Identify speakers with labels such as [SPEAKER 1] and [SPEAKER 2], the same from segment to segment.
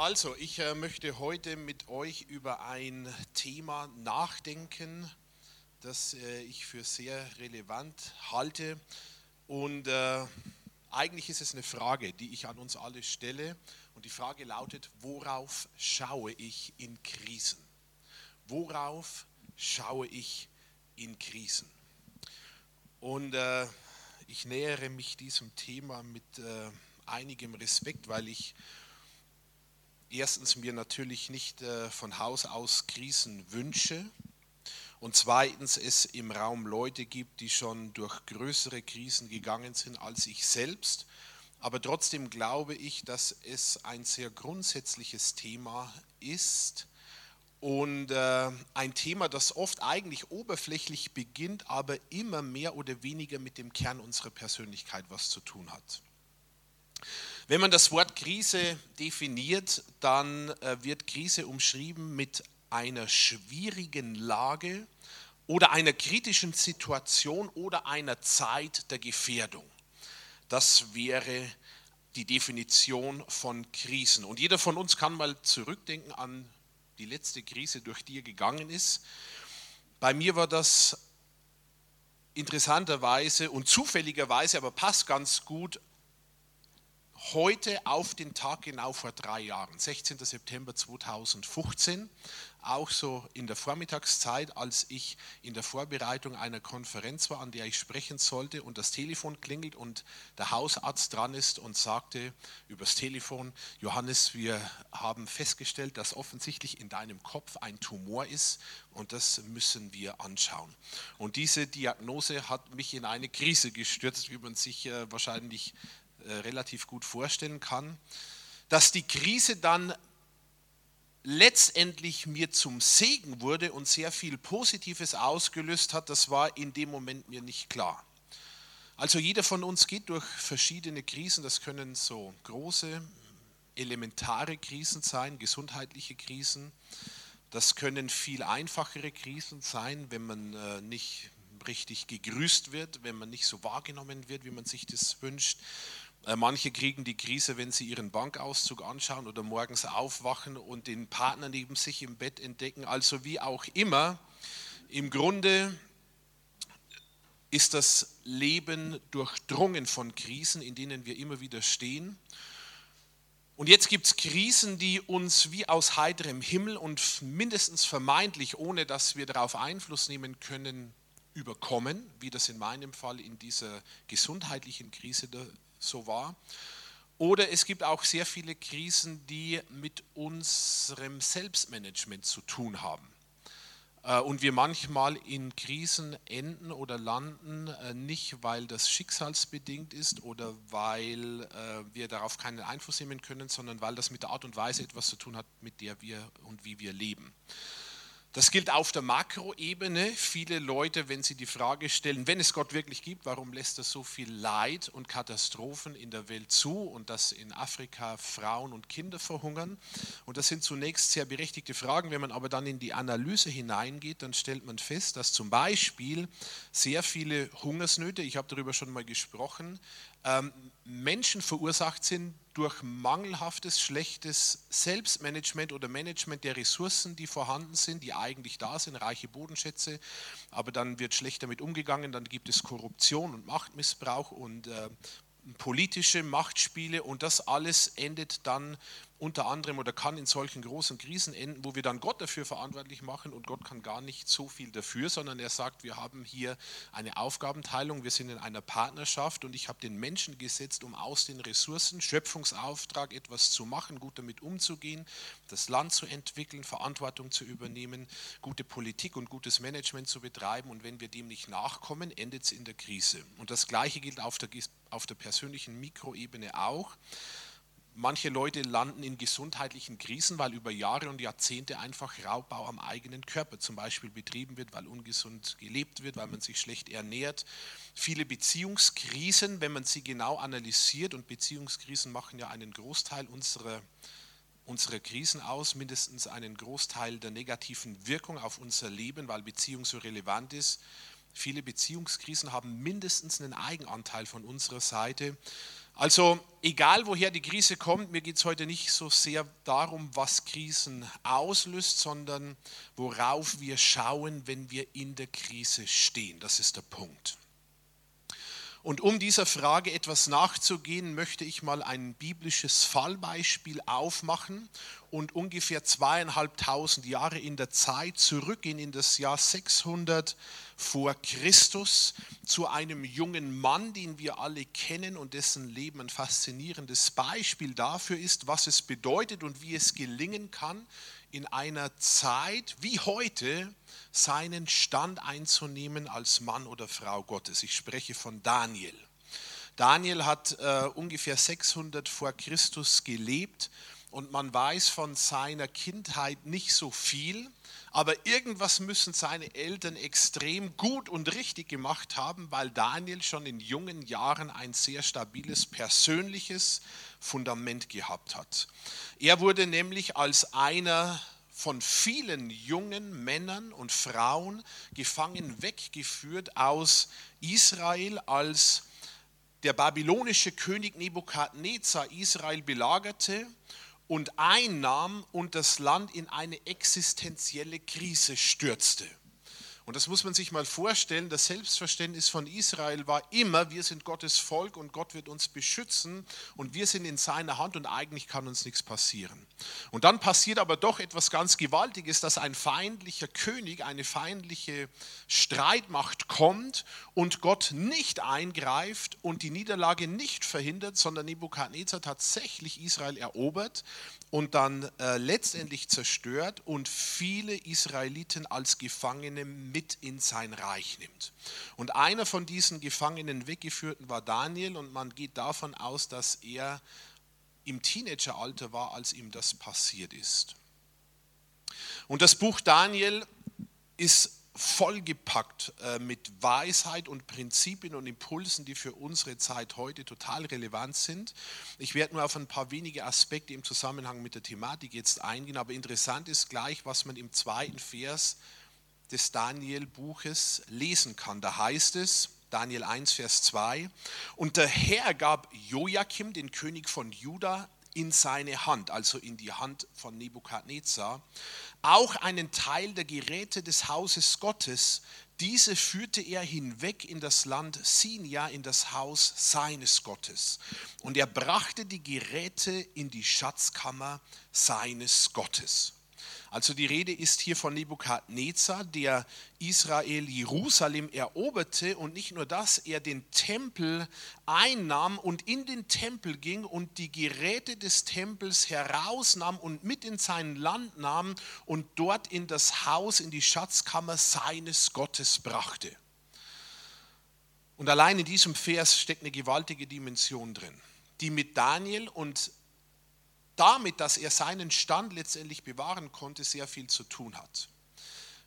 [SPEAKER 1] Also, ich äh, möchte heute mit euch über ein Thema nachdenken, das äh, ich für sehr relevant halte. Und äh, eigentlich ist es eine Frage, die ich an uns alle stelle. Und die Frage lautet, worauf schaue ich in Krisen? Worauf schaue ich in Krisen? Und äh, ich nähere mich diesem Thema mit äh, einigem Respekt, weil ich erstens mir natürlich nicht äh, von Haus aus Krisen wünsche und zweitens es im Raum Leute gibt, die schon durch größere Krisen gegangen sind als ich selbst. Aber trotzdem glaube ich, dass es ein sehr grundsätzliches Thema ist und äh, ein Thema, das oft eigentlich oberflächlich beginnt, aber immer mehr oder weniger mit dem Kern unserer Persönlichkeit was zu tun hat. Wenn man das Wort Krise definiert, dann äh, wird Krise umschrieben mit einer schwierigen Lage oder einer kritischen Situation oder einer Zeit der Gefährdung. Das wäre die Definition von Krisen. Und jeder von uns kann mal zurückdenken an die letzte Krise, durch die er gegangen ist. Bei mir war das interessanterweise und zufälligerweise, aber passt ganz gut, heute auf den Tag genau vor drei Jahren, 16. September 2015, auch so in der Vormittagszeit, als ich in der Vorbereitung einer Konferenz war, an der ich sprechen sollte und das Telefon klingelt und der Hausarzt dran ist und sagte übers Telefon, Johannes, wir haben festgestellt, dass offensichtlich in deinem Kopf ein Tumor ist und das müssen wir anschauen. Und diese Diagnose hat mich in eine Krise gestürzt, wie man sich äh, wahrscheinlich relativ gut vorstellen kann, dass die Krise dann letztendlich mir zum Segen wurde und sehr viel Positives ausgelöst hat, das war in dem Moment mir nicht klar. Also jeder von uns geht durch verschiedene Krisen, das können so große, elementare Krisen sein, gesundheitliche Krisen, das können viel einfachere Krisen sein, wenn man äh, nicht richtig gegrüßt wird, wenn man nicht so wahrgenommen wird, wie man sich das wünscht. Äh, manche kriegen die Krise, wenn sie ihren Bankauszug anschauen oder morgens aufwachen und den Partner neben sich im Bett entdecken. Also wie auch immer, im Grunde ist das Leben durchdrungen von Krisen, in denen wir immer wieder stehen. Und jetzt gibt es Krisen, die uns wie aus heiterem Himmel und mindestens vermeintlich, ohne dass wir darauf Einfluss nehmen können, überkommen, wie das in meinem Fall in dieser gesundheitlichen Krise so war. Oder es gibt auch sehr viele Krisen, die mit unserem Selbstmanagement zu tun haben. Äh, und wir manchmal in Krisen enden oder landen, äh, nicht weil das schicksalsbedingt ist oder weil äh, wir darauf keinen Einfluss nehmen können, sondern weil das mit der Art und Weise etwas zu tun hat, mit der wir und wie wir leben. Das gilt auf der Makroebene. Viele Leute, wenn sie die Frage stellen, wenn es Gott wirklich gibt, warum lässt er so viel Leid und Katastrophen in der Welt zu und dass in Afrika Frauen und Kinder verhungern? Und das sind zunächst sehr berechtigte Fragen. Wenn man aber dann in die Analyse hineingeht, dann stellt man fest, dass zum Beispiel sehr viele Hungersnöte, ich habe darüber schon mal gesprochen, Menschen verursacht sind durch mangelhaftes, schlechtes Selbstmanagement oder Management der Ressourcen, die vorhanden sind, die eigentlich da sind, reiche Bodenschätze, aber dann wird schlecht damit umgegangen, dann gibt es Korruption und Machtmissbrauch und äh, politische Machtspiele. Und das alles endet dann unter anderem oder kann in solchen großen Krisen enden, wo wir dann Gott dafür verantwortlich machen und Gott kann gar nicht so viel dafür, sondern er sagt, wir haben hier eine Aufgabenteilung, wir sind in einer Partnerschaft und ich habe den Menschen gesetzt, um aus den Ressourcen, Schöpfungsauftrag etwas zu machen, gut damit umzugehen, das Land zu entwickeln, Verantwortung zu übernehmen, gute Politik und gutes Management zu betreiben und wenn wir dem nicht nachkommen, endet es in der Krise. Und das Gleiche gilt auf der, auf der persönlichen Mikroebene auch. Manche Leute landen in gesundheitlichen Krisen, weil über Jahre und Jahrzehnte einfach Raubbau am eigenen Körper zum Beispiel betrieben wird, weil ungesund gelebt wird, weil man sich schlecht ernährt. Viele Beziehungskrisen, wenn man sie genau analysiert, und Beziehungskrisen machen ja einen Großteil unserer, unserer Krisen aus, mindestens einen Großteil der negativen Wirkung auf unser Leben, weil Beziehung so relevant ist Viele Beziehungskrisen haben mindestens einen Eigenanteil von unserer Seite. Also egal woher die Krise kommt, mir geht es heute nicht so sehr darum, was Krisen auslöst, sondern worauf wir schauen, wenn wir in der Krise stehen. Das ist der Punkt. Und um dieser Frage etwas nachzugehen, möchte ich mal ein biblisches Fallbeispiel aufmachen und ungefähr zweieinhalbtausend Jahre in der Zeit zurückgehen in das Jahr 600 vor Christus zu einem jungen Mann, den wir alle kennen und dessen Leben ein faszinierendes Beispiel dafür ist, was es bedeutet und wie es gelingen kann, in einer Zeit wie heute seinen Stand einzunehmen als Mann oder Frau Gottes. Ich spreche von Daniel. Daniel hat äh, ungefähr 600 vor Christus gelebt und man weiß von seiner Kindheit nicht so viel, aber irgendwas müssen seine Eltern extrem gut und richtig gemacht haben, weil Daniel schon in jungen Jahren ein sehr stabiles persönliches Fundament gehabt hat. Er wurde nämlich als einer von vielen jungen Männern und Frauen gefangen weggeführt aus Israel, als der babylonische König Nebukadnezar Israel belagerte und einnahm und das Land in eine existenzielle Krise stürzte. Und das muss man sich mal vorstellen. Das Selbstverständnis von Israel war immer, wir sind Gottes Volk und Gott wird uns beschützen und wir sind in seiner Hand und eigentlich kann uns nichts passieren. Und dann passiert aber doch etwas ganz Gewaltiges, dass ein feindlicher König, eine feindliche Streitmacht kommt und Gott nicht eingreift und die Niederlage nicht verhindert, sondern Nebukadnezar tatsächlich Israel erobert und dann äh, letztendlich zerstört und viele Israeliten als Gefangene mit in sein Reich nimmt. Und einer von diesen Gefangenen weggeführten war Daniel und man geht davon aus, dass er im Teenageralter war, als ihm das passiert ist. Und das Buch Daniel ist vollgepackt äh, mit Weisheit und Prinzipien und Impulsen, die für unsere Zeit heute total relevant sind. Ich werde nur auf ein paar wenige Aspekte im Zusammenhang mit der Thematik jetzt eingehen, aber interessant ist gleich, was man im zweiten Vers des Daniel-Buches lesen kann. Da heißt es, Daniel 1, Vers 2, und der Herr gab Joachim, den König von Juda, in seine Hand, also in die Hand von Nebukadnezar, auch einen Teil der Geräte des Hauses Gottes. Diese führte er hinweg in das Land Sinja, in das Haus seines Gottes. Und er brachte die Geräte in die Schatzkammer seines Gottes. Also die Rede ist hier von Nebukadnezar, der Israel Jerusalem eroberte und nicht nur das, er den Tempel einnahm und in den Tempel ging und die Geräte des Tempels herausnahm und mit in sein Land nahm und dort in das Haus, in die Schatzkammer seines Gottes brachte. Und allein in diesem Vers steckt eine gewaltige Dimension drin, die mit Daniel und damit, dass er seinen Stand letztendlich bewahren konnte, sehr viel zu tun hat.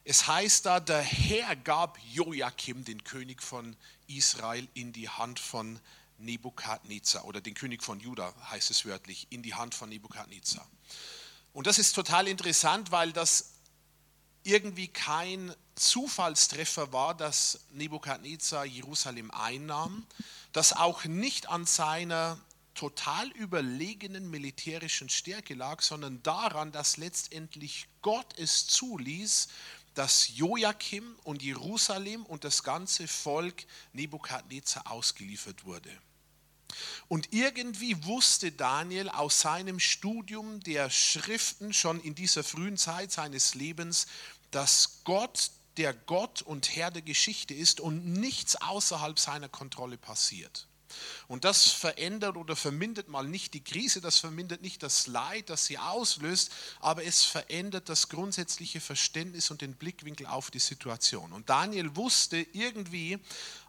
[SPEAKER 1] Es heißt da, der Herr gab Joachim, den König von Israel, in die Hand von Nebukadnezar oder den König von Juda heißt es wörtlich, in die Hand von Nebukadnezar. Und das ist total interessant, weil das irgendwie kein Zufallstreffer war, dass Nebukadnezar Jerusalem einnahm, das auch nicht an seiner total überlegenen militärischen Stärke lag, sondern daran, dass letztendlich Gott es zuließ, dass Joachim und Jerusalem und das ganze Volk Nebukadnezar ausgeliefert wurde. Und irgendwie wusste Daniel aus seinem Studium der Schriften schon in dieser frühen Zeit seines Lebens, dass Gott der Gott und Herr der Geschichte ist und nichts außerhalb seiner Kontrolle passiert. Und das verändert oder vermindert mal nicht die Krise, das vermindert nicht das Leid, das sie auslöst, aber es verändert das grundsätzliche Verständnis und den Blickwinkel auf die Situation. Und Daniel wusste irgendwie,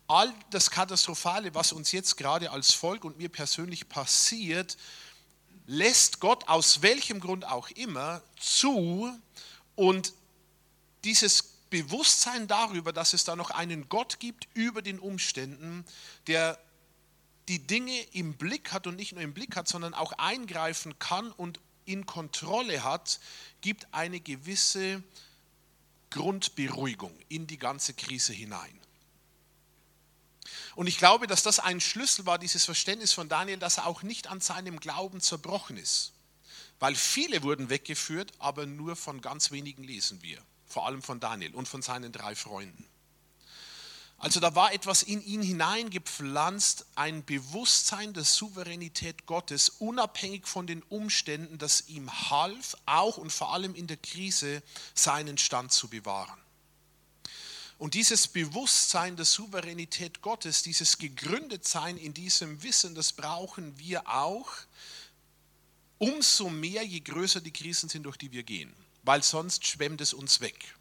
[SPEAKER 1] all das Katastrophale, was uns jetzt gerade als Volk und mir persönlich passiert, lässt Gott aus welchem Grund auch immer zu und dieses Bewusstsein darüber, dass es da noch einen Gott gibt über den Umständen, der die Dinge im Blick hat und nicht nur im Blick hat, sondern auch eingreifen kann und in Kontrolle hat, gibt eine gewisse Grundberuhigung in die ganze Krise hinein. Und ich glaube, dass das ein Schlüssel war, dieses Verständnis von Daniel, dass er auch nicht an seinem Glauben zerbrochen ist. Weil viele wurden weggeführt, aber nur von ganz wenigen lesen wir. Vor allem von Daniel und von seinen drei Freunden. Also da war etwas in ihn hineingepflanzt, ein Bewusstsein der Souveränität Gottes, unabhängig von den Umständen, das ihm half, auch und vor allem in der Krise seinen Stand zu bewahren. Und dieses Bewusstsein der Souveränität Gottes, dieses Gegründetsein in diesem Wissen, das brauchen wir auch, umso mehr, je größer die Krisen sind, durch die wir gehen, weil sonst schwemmt es uns weg.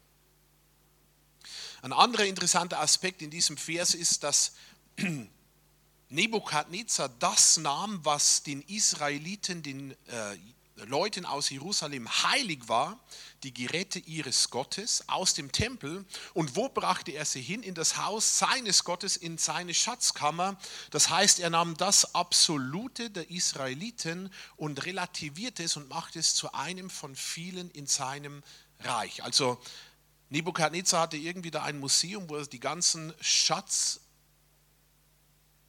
[SPEAKER 1] Ein anderer interessanter Aspekt in diesem Vers ist, dass Nebukadnezar das nahm, was den Israeliten, den äh, Leuten aus Jerusalem heilig war, die Geräte ihres Gottes aus dem Tempel. Und wo brachte er sie hin? In das Haus seines Gottes, in seine Schatzkammer. Das heißt, er nahm das Absolute der Israeliten und relativierte es und machte es zu einem von vielen in seinem Reich. Also Nebukadnezar hatte irgendwie da ein Museum, wo er die ganzen Schatz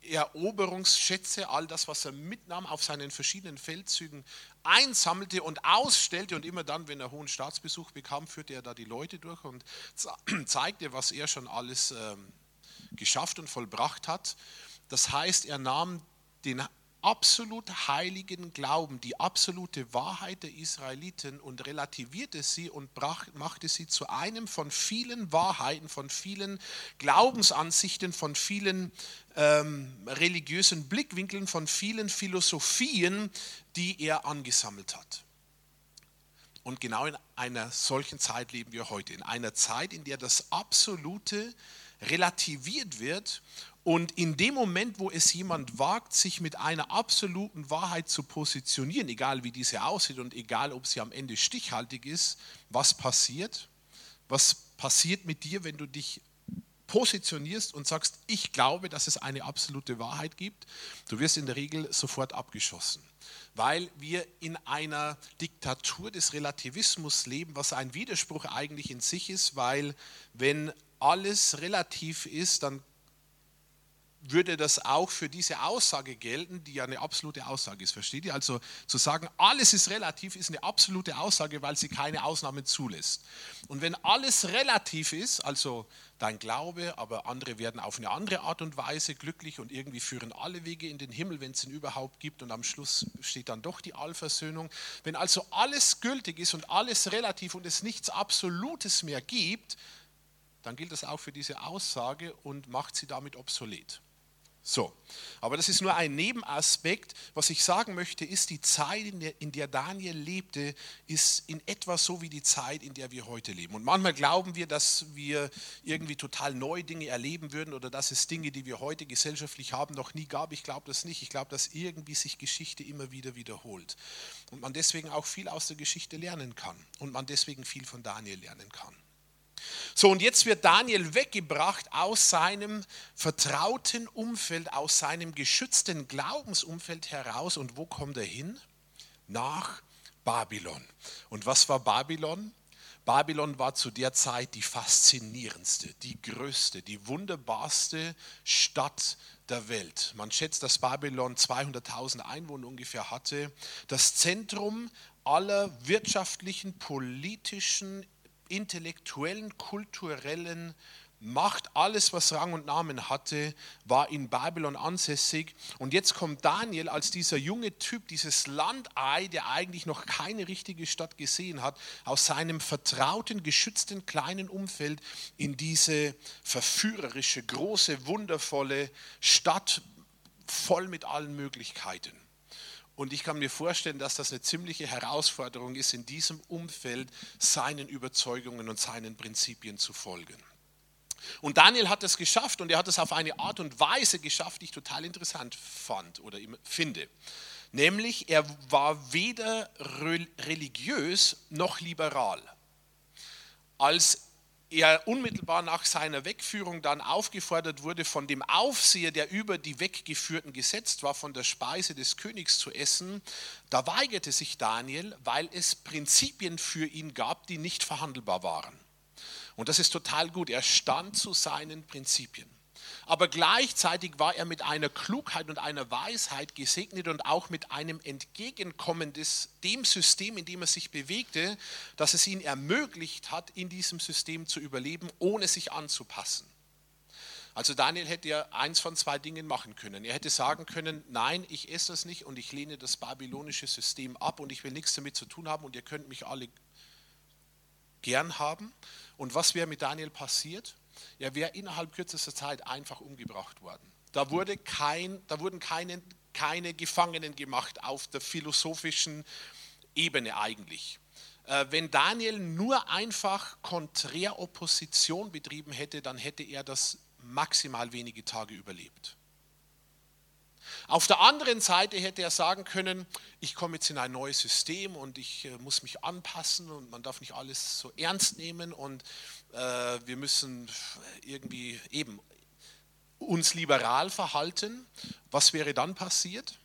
[SPEAKER 1] Eroberungsschätze, all das, was er mitnahm auf seinen verschiedenen Feldzügen, einsammelte und ausstellte. Und immer dann, wenn er hohen Staatsbesuch bekam, führte er da die Leute durch und zeigte, was er schon alles ähm, geschafft und vollbracht hat. Das heißt, er nahm den absolut heiligen Glauben, die absolute Wahrheit der Israeliten und relativierte sie und machte sie zu einem von vielen Wahrheiten, von vielen Glaubensansichten, von vielen ähm, religiösen Blickwinkeln, von vielen Philosophien, die er angesammelt hat. Und genau in einer solchen Zeit leben wir heute, in einer Zeit, in der das Absolute relativiert wird und in dem Moment, wo es jemand wagt, sich mit einer absoluten Wahrheit zu positionieren, egal wie diese aussieht und egal ob sie am Ende stichhaltig ist, was passiert? Was passiert mit dir, wenn du dich positionierst und sagst, ich glaube, dass es eine absolute Wahrheit gibt? Du wirst in der Regel sofort abgeschossen, weil wir in einer Diktatur des Relativismus leben, was ein Widerspruch eigentlich in sich ist, weil wenn alles relativ ist, dann würde das auch für diese Aussage gelten, die ja eine absolute Aussage ist. Versteht ihr? Also zu sagen, alles ist relativ, ist eine absolute Aussage, weil sie keine Ausnahmen zulässt. Und wenn alles relativ ist, also dein Glaube, aber andere werden auf eine andere Art und Weise glücklich und irgendwie führen alle Wege in den Himmel, wenn es ihn überhaupt gibt und am Schluss steht dann doch die Allversöhnung. Wenn also alles gültig ist und alles relativ und es nichts Absolutes mehr gibt, dann gilt das auch für diese Aussage und macht sie damit obsolet. So, aber das ist nur ein Nebenaspekt. Was ich sagen möchte, ist, die Zeit, in der, in der, Daniel lebte, ist in etwa so wie die Zeit, in der wir heute leben. Und manchmal glauben wir, dass wir irgendwie total neue Dinge erleben würden oder dass es Dinge, die wir heute gesellschaftlich haben, noch nie gab. Ich glaube das nicht. Ich glaube, dass irgendwie sich Geschichte immer wieder wiederholt. Und man deswegen auch viel aus der Geschichte lernen kann. Und man deswegen viel von Daniel lernen kann. So, und jetzt wird Daniel weggebracht aus seinem vertrauten Umfeld, aus seinem geschützten Glaubensumfeld heraus. Und wo kommt er hin? Nach Babylon. Und was war Babylon? Babylon war zu der Zeit die faszinierendste, die größte, die wunderbarste Stadt der Welt. Man schätzt, dass Babylon 200.000 Einwohner ungefähr hatte. Das Zentrum aller wirtschaftlichen, politischen, intellektuellen, kulturellen Macht, alles, was Rang und Namen hatte, war in Babylon ansässig. Und jetzt kommt Daniel als dieser junge Typ, dieses Landei, der eigentlich noch keine richtige Stadt gesehen hat, aus seinem vertrauten, geschützten kleinen Umfeld in diese verführerische, große, wundervolle Stadt voll mit allen Möglichkeiten. Und ich kann mir vorstellen, dass das eine ziemliche Herausforderung ist, in diesem Umfeld seinen Überzeugungen und seinen Prinzipien zu folgen. Und Daniel hat es geschafft und er hat es auf eine Art und Weise geschafft, die ich total interessant fand oder finde. Nämlich, er war weder religiös noch liberal. Als er unmittelbar nach seiner Wegführung dann aufgefordert wurde, von dem Aufseher, der über die Weggeführten gesetzt war, von der Speise des Königs zu essen, da weigerte sich Daniel, weil es Prinzipien für ihn gab, die nicht verhandelbar waren. Und das ist total gut. Er stand zu seinen Prinzipien. Aber gleichzeitig war er mit einer Klugheit und einer Weisheit gesegnet und auch mit einem Entgegenkommen des, dem System, in dem er sich bewegte, dass es ihn ermöglicht hat, in diesem System zu überleben, ohne sich anzupassen. Also Daniel hätte ja eins von zwei Dingen machen können. Er hätte sagen können, nein, ich esse das nicht und ich lehne das babylonische System ab und ich will nichts damit zu tun haben und ihr könnt mich alle gern haben. Und was wäre mit Daniel passiert? Er wäre innerhalb kürzester Zeit einfach umgebracht worden. Da, wurde kein, da wurden keine, keine Gefangenen gemacht auf der philosophischen Ebene eigentlich. Äh, wenn Daniel nur einfach Konträropposition betrieben hätte, dann hätte er das maximal wenige Tage überlebt. Auf der anderen Seite hätte er sagen können, ich komme jetzt in ein neues System und ich äh, muss mich anpassen und man darf nicht alles so ernst nehmen und wir müssen irgendwie eben uns liberal verhalten. Was wäre dann passiert?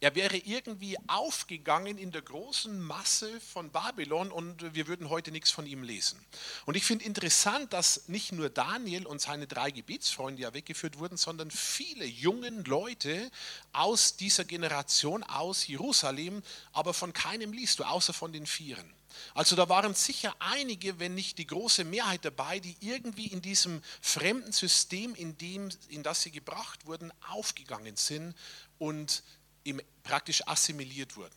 [SPEAKER 1] Er wäre irgendwie aufgegangen in der großen Masse von Babylon und wir würden heute nichts von ihm lesen. Und ich finde interessant, dass nicht nur Daniel und seine drei Gebetsfreunde ja weggeführt wurden, sondern viele jungen Leute aus dieser Generation aus Jerusalem, aber von keinem liest du, außer von den Vieren. Also da waren sicher einige, wenn nicht die große Mehrheit dabei, die irgendwie in diesem fremden System, in, dem, in das sie gebracht wurden, aufgegangen sind und praktisch assimiliert wurden.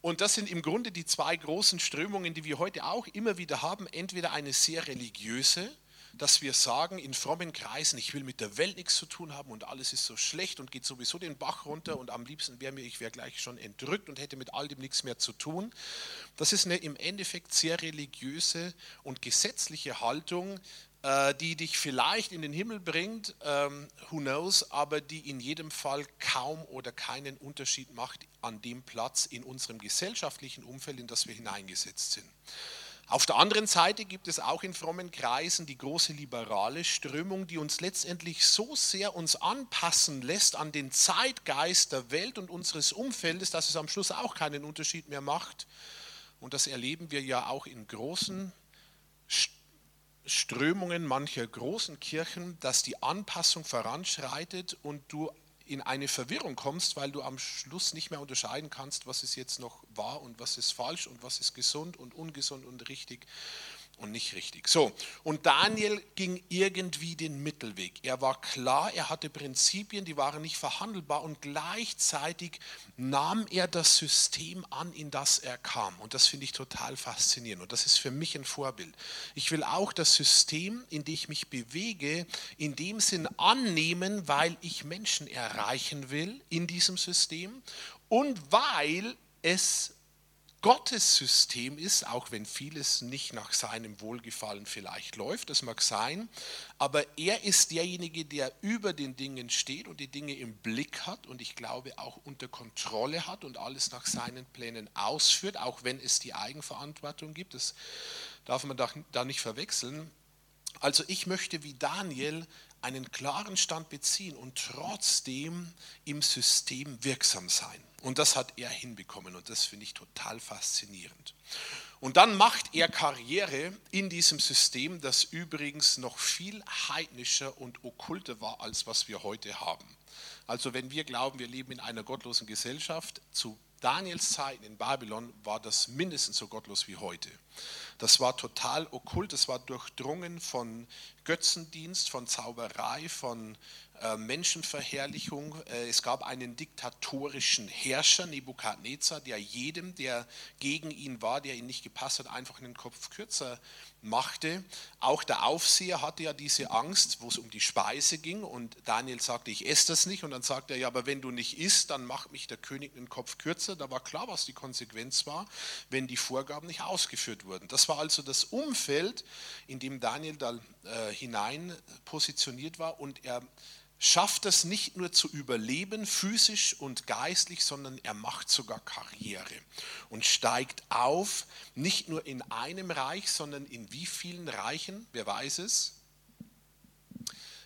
[SPEAKER 1] Und das sind im Grunde die zwei großen Strömungen, die wir heute auch immer wieder haben. Entweder eine sehr religiöse, dass wir sagen in frommen Kreisen, ich will mit der Welt nichts zu tun haben und alles ist so schlecht und geht sowieso den Bach runter und am liebsten wäre mir, ich wäre gleich schon entrückt und hätte mit all dem nichts mehr zu tun. Das ist eine im Endeffekt sehr religiöse und gesetzliche Haltung, äh, die dich vielleicht in den Himmel bringt, ähm, who knows, aber die in jedem Fall kaum oder keinen Unterschied macht an dem Platz in unserem gesellschaftlichen Umfeld, in das wir hineingesetzt sind. Auf der anderen Seite gibt es auch in frommen Kreisen die große liberale Strömung, die uns letztendlich so sehr uns anpassen lässt an den Zeitgeist der Welt und unseres Umfeldes, dass es am Schluss auch keinen Unterschied mehr macht. Und das erleben wir ja auch in großen Strömungen mancher großen Kirchen, dass die Anpassung voranschreitet und du in eine Verwirrung kommst, weil du am Schluss nicht mehr unterscheiden kannst, was ist jetzt noch wahr und was ist falsch und was ist gesund und ungesund und richtig und nicht richtig. So, und Daniel ging irgendwie den Mittelweg. Er war klar, er hatte Prinzipien, die waren nicht verhandelbar und gleichzeitig nahm er das System an, in das er kam. Und das finde ich total faszinierend und das ist für mich ein Vorbild. Ich will auch das System, in dem ich mich bewege, in dem Sinn annehmen, weil ich Menschen erreichen will in diesem System und weil es Gottes System ist, auch wenn vieles nicht nach seinem Wohlgefallen vielleicht läuft, das mag sein, aber er ist derjenige, der über den Dingen steht und die Dinge im Blick hat und ich glaube auch unter Kontrolle hat und alles nach seinen Plänen ausführt, auch wenn es die Eigenverantwortung gibt. Das darf man da nicht verwechseln. Also ich möchte wie Daniel einen klaren Stand beziehen und trotzdem im System wirksam sein. Und das hat er hinbekommen und das finde ich total faszinierend. Und dann macht er Karriere in diesem System, das übrigens noch viel heidnischer und okkulter war, als was wir heute haben. Also wenn wir glauben, wir leben in einer gottlosen Gesellschaft, zu Daniels Zeiten in Babylon war das mindestens so gottlos wie heute. Das war total okkult, es war durchdrungen von Götzendienst, von Zauberei, von äh, Menschenverherrlichung. Äh, es gab einen diktatorischen Herrscher, Nebukadnezar, der jedem, der gegen ihn war, der ihn nicht gepasst hat, einfach einen Kopf kürzer machte. Auch der Aufseher hatte ja diese Angst, wo es um die Speise ging und Daniel sagte, ich esse das nicht und dann sagte er, ja, aber wenn du nicht isst, dann macht mich der König einen Kopf kürzer. Da war klar, was die Konsequenz war, wenn die Vorgaben nicht ausgeführt wurden. Das war also das Umfeld, in dem Daniel da äh, hinein positioniert war und er schafft es nicht nur zu überleben, physisch und geistlich, sondern er macht sogar Karriere und steigt auf, nicht nur in einem Reich, sondern in wie vielen Reichen, wer weiß es?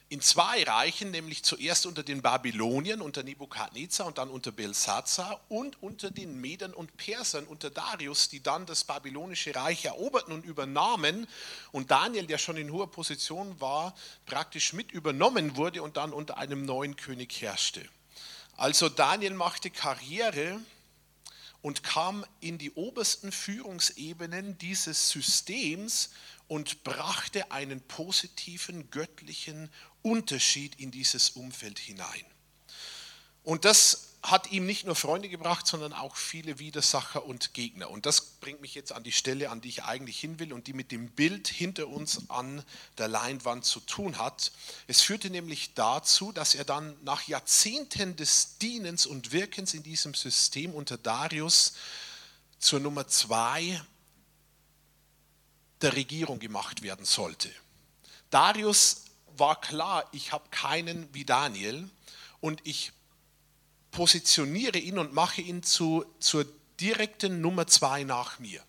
[SPEAKER 1] In zwei Reichen, nämlich zuerst unter den Babyloniern, unter Nebukadnezar und dann unter Belsazar und unter den Medern und Persern, unter Darius, die dann das babylonische Reich eroberten und übernahmen. Und Daniel, der schon in hoher Position war, praktisch mit übernommen wurde und dann unter einem neuen König herrschte. Also Daniel machte Karriere und kam in die obersten Führungsebenen dieses Systems und brachte einen positiven göttlichen Unterschied in dieses Umfeld hinein. Und das hat ihm nicht nur Freunde gebracht, sondern auch viele Widersacher und Gegner. Und das bringt mich jetzt an die Stelle, an die ich eigentlich hin will und die mit dem Bild hinter uns an der Leinwand zu tun hat. Es führte nämlich dazu, dass er dann nach Jahrzehnten des Dienens und Wirkens in diesem System unter Darius zur Nummer zwei der Regierung gemacht werden sollte. Darius war klar, ich habe keinen wie Daniel und ich positioniere ihn und mache ihn zu, zur direkten Nummer zwei nach mir.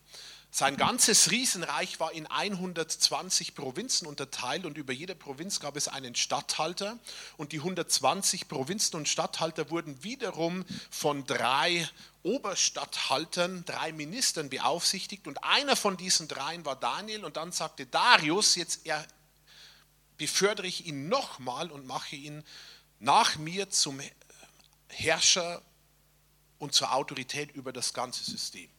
[SPEAKER 1] Sein ganzes Riesenreich war in 120 Provinzen unterteilt und über jede Provinz gab es einen Statthalter und die 120 Provinzen und Statthalter wurden wiederum von drei Oberstatthaltern, drei Ministern beaufsichtigt und einer von diesen dreien war Daniel und dann sagte Darius, jetzt befördere ich ihn nochmal und mache ihn nach mir zum Herrscher und zur Autorität über das ganze System.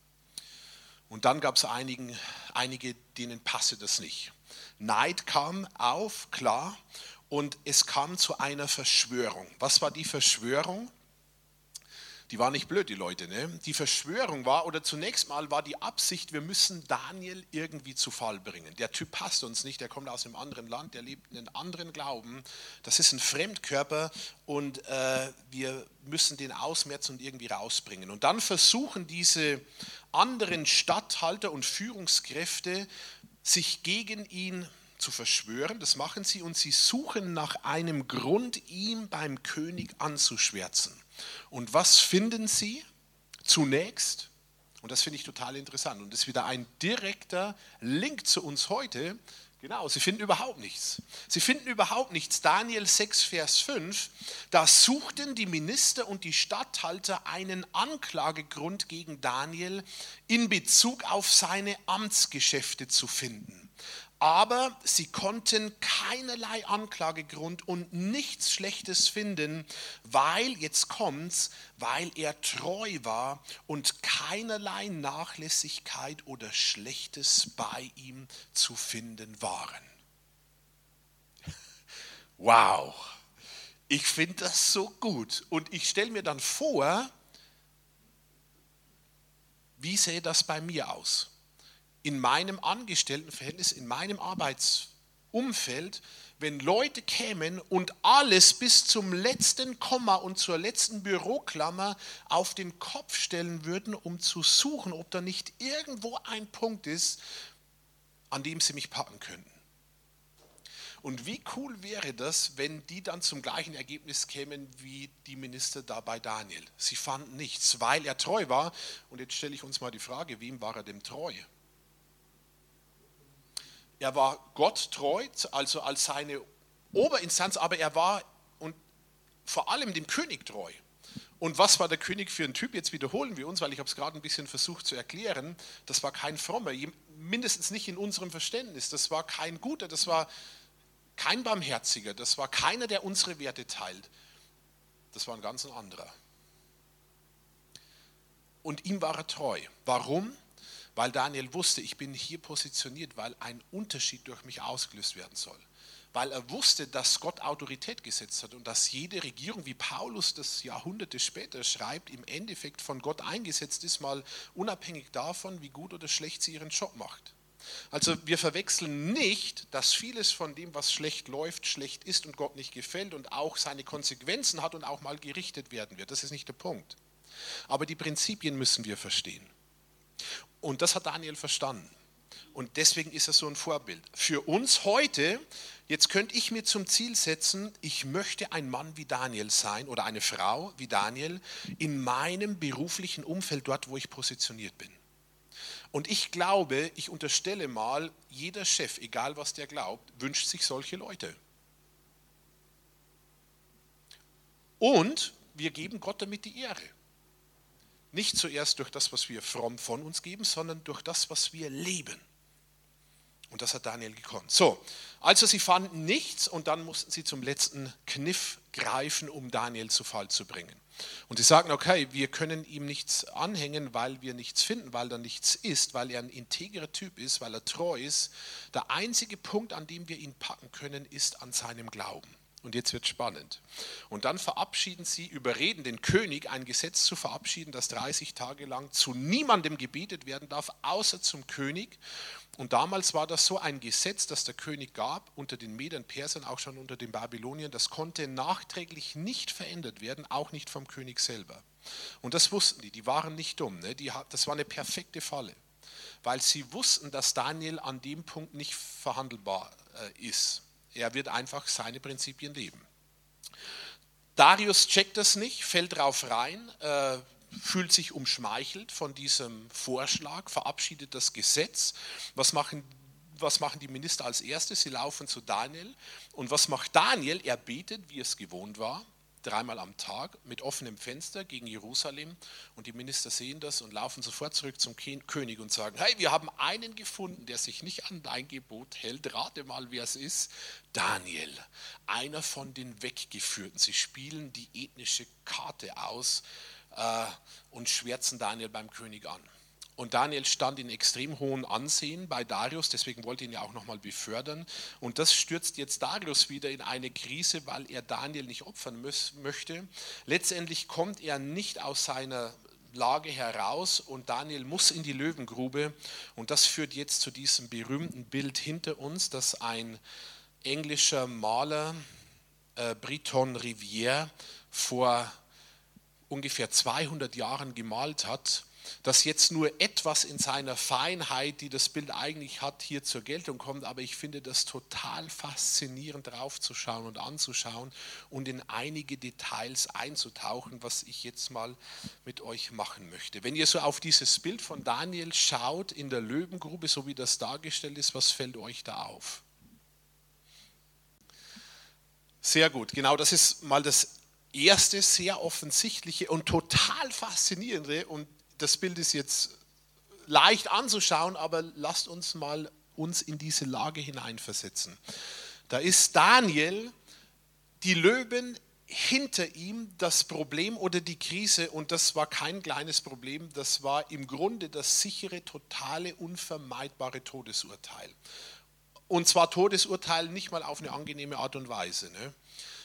[SPEAKER 1] Und dann gab es einige, denen passe das nicht. Neid kam auf, klar, und es kam zu einer Verschwörung. Was war die Verschwörung? Die war nicht blöd, die Leute. Ne? Die Verschwörung war, oder zunächst mal war die Absicht, wir müssen Daniel irgendwie zu Fall bringen. Der Typ passt uns nicht, der kommt aus einem anderen Land, der lebt in einem anderen Glauben. Das ist ein Fremdkörper und äh, wir müssen den ausmerzen und irgendwie rausbringen. Und dann versuchen diese anderen Statthalter und Führungskräfte, sich gegen ihn zu verschwören. Das machen sie und sie suchen nach einem Grund, ihn beim König anzuschwärzen. Und was finden Sie zunächst? Und das finde ich total interessant. Und das ist wieder ein direkter Link zu uns heute. Genau, sie finden überhaupt nichts. Sie finden überhaupt nichts. Daniel 6, Vers 5, da suchten die Minister und die Statthalter einen Anklagegrund gegen Daniel in Bezug auf seine Amtsgeschäfte zu finden aber sie konnten keinerlei Anklagegrund und nichts Schlechtes finden, weil, jetzt kommt's, weil er treu war und keinerlei Nachlässigkeit oder Schlechtes bei ihm zu finden waren. Wow, ich finde das so gut. Und ich stelle mir dann vor, wie sähe das bei mir aus? In meinem Angestelltenverhältnis, in meinem Arbeitsumfeld, wenn Leute kämen und alles bis zum letzten Komma und zur letzten Büroklammer auf den Kopf stellen würden, um zu suchen, ob da nicht irgendwo ein Punkt ist, an dem sie mich packen könnten. Und wie cool wäre das, wenn die dann zum gleichen Ergebnis kämen wie die Minister da bei Daniel. Sie fanden nichts, weil er treu war. Und jetzt stelle ich uns mal die Frage, wem war er dem treu? Er war Gott treu, also als seine Oberinstanz, aber er war und vor allem dem König treu. Und was war der König für ein Typ? Jetzt wiederholen wir uns, weil ich habe es gerade ein bisschen versucht zu erklären. Das war kein frommer, mindestens nicht in unserem Verständnis. Das war kein guter, das war kein barmherziger, das war keiner, der unsere Werte teilt. Das war ein ganz anderer. Und ihm war er treu. Warum? Weil Daniel wusste, ich bin hier positioniert, weil ein Unterschied durch mich ausgelöst werden soll. Weil er wusste, dass Gott Autorität gesetzt hat und dass jede Regierung, wie Paulus das Jahrhunderte später schreibt, im Endeffekt von Gott eingesetzt ist, mal unabhängig davon, wie gut oder schlecht sie ihren Job macht. Also wir verwechseln nicht, dass vieles von dem, was schlecht läuft, schlecht ist und Gott nicht gefällt und auch seine Konsequenzen hat und auch mal gerichtet werden wird. Das ist nicht der Punkt. Aber die Prinzipien müssen wir verstehen. Und das hat Daniel verstanden. Und deswegen ist er so ein Vorbild. Für uns heute, jetzt könnte ich mir zum Ziel setzen, ich möchte ein Mann wie Daniel sein oder eine Frau wie Daniel in meinem beruflichen Umfeld, dort wo ich positioniert bin. Und ich glaube, ich unterstelle mal, jeder Chef, egal was der glaubt, wünscht sich solche Leute. Und wir geben Gott damit die Ehre. Nicht zuerst durch das, was wir fromm von uns geben, sondern durch das, was wir leben. Und das hat Daniel gekonnt. So, also sie fanden nichts und dann mussten sie zum letzten Kniff greifen, um Daniel zu Fall zu bringen. Und sie sagen, okay, wir können ihm nichts anhängen, weil wir nichts finden, weil da nichts ist, weil er ein integrer Typ ist, weil er treu ist. Der einzige Punkt, an dem wir ihn packen können, ist an seinem Glauben. Und jetzt wird spannend. Und dann verabschieden sie, überreden den König, ein Gesetz zu verabschieden, das 30 Tage lang zu niemandem gebetet werden darf, außer zum König. Und damals war das so ein Gesetz, das der König gab, unter den Medern, Persern, auch schon unter den Babyloniern. Das konnte nachträglich nicht verändert werden, auch nicht vom König selber. Und das wussten die, die waren nicht dumm. Ne? Die, das war eine perfekte Falle, weil sie wussten, dass Daniel an dem Punkt nicht verhandelbar äh, ist. Er wird einfach seine Prinzipien leben. Darius checkt das nicht, fällt drauf rein, äh, fühlt sich umschmeichelt von diesem Vorschlag, verabschiedet das Gesetz. Was machen, was machen die Minister als erstes? Sie laufen zu Daniel. Und was macht Daniel? Er betet, wie es gewohnt war dreimal am Tag mit offenem Fenster gegen Jerusalem und die Minister sehen das und laufen sofort zurück zum König und sagen, hey, wir haben einen gefunden, der sich nicht an dein Gebot hält, rate mal, wer es ist, Daniel, einer von den Weggeführten. Sie spielen die ethnische Karte aus äh, und schwärzen Daniel beim König an. Und Daniel stand in extrem hohem Ansehen bei Darius, deswegen wollte ihn ja auch nochmal befördern. Und das stürzt jetzt Darius wieder in eine Krise, weil er Daniel nicht opfern möchte. Letztendlich kommt er nicht aus seiner Lage heraus und Daniel muss in die Löwengrube. Und das führt jetzt zu diesem berühmten Bild hinter uns, das ein englischer Maler, äh, Briton Rivière, vor ungefähr 200 Jahren gemalt hat dass jetzt nur etwas in seiner Feinheit, die das Bild eigentlich hat, hier zur Geltung kommt. Aber ich finde das total faszinierend draufzuschauen und anzuschauen und in einige Details einzutauchen, was ich jetzt mal mit euch machen möchte. Wenn ihr so auf dieses Bild von Daniel schaut in der Löwengrube, so wie das dargestellt ist, was fällt euch da auf? Sehr gut, genau das ist mal das erste sehr offensichtliche und total faszinierende und das Bild ist jetzt leicht anzuschauen, aber lasst uns mal uns in diese Lage hineinversetzen. Da ist Daniel, die Löwen hinter ihm das Problem oder die Krise, und das war kein kleines Problem, das war im Grunde das sichere, totale, unvermeidbare Todesurteil. Und zwar Todesurteil nicht mal auf eine angenehme Art und Weise. Ne?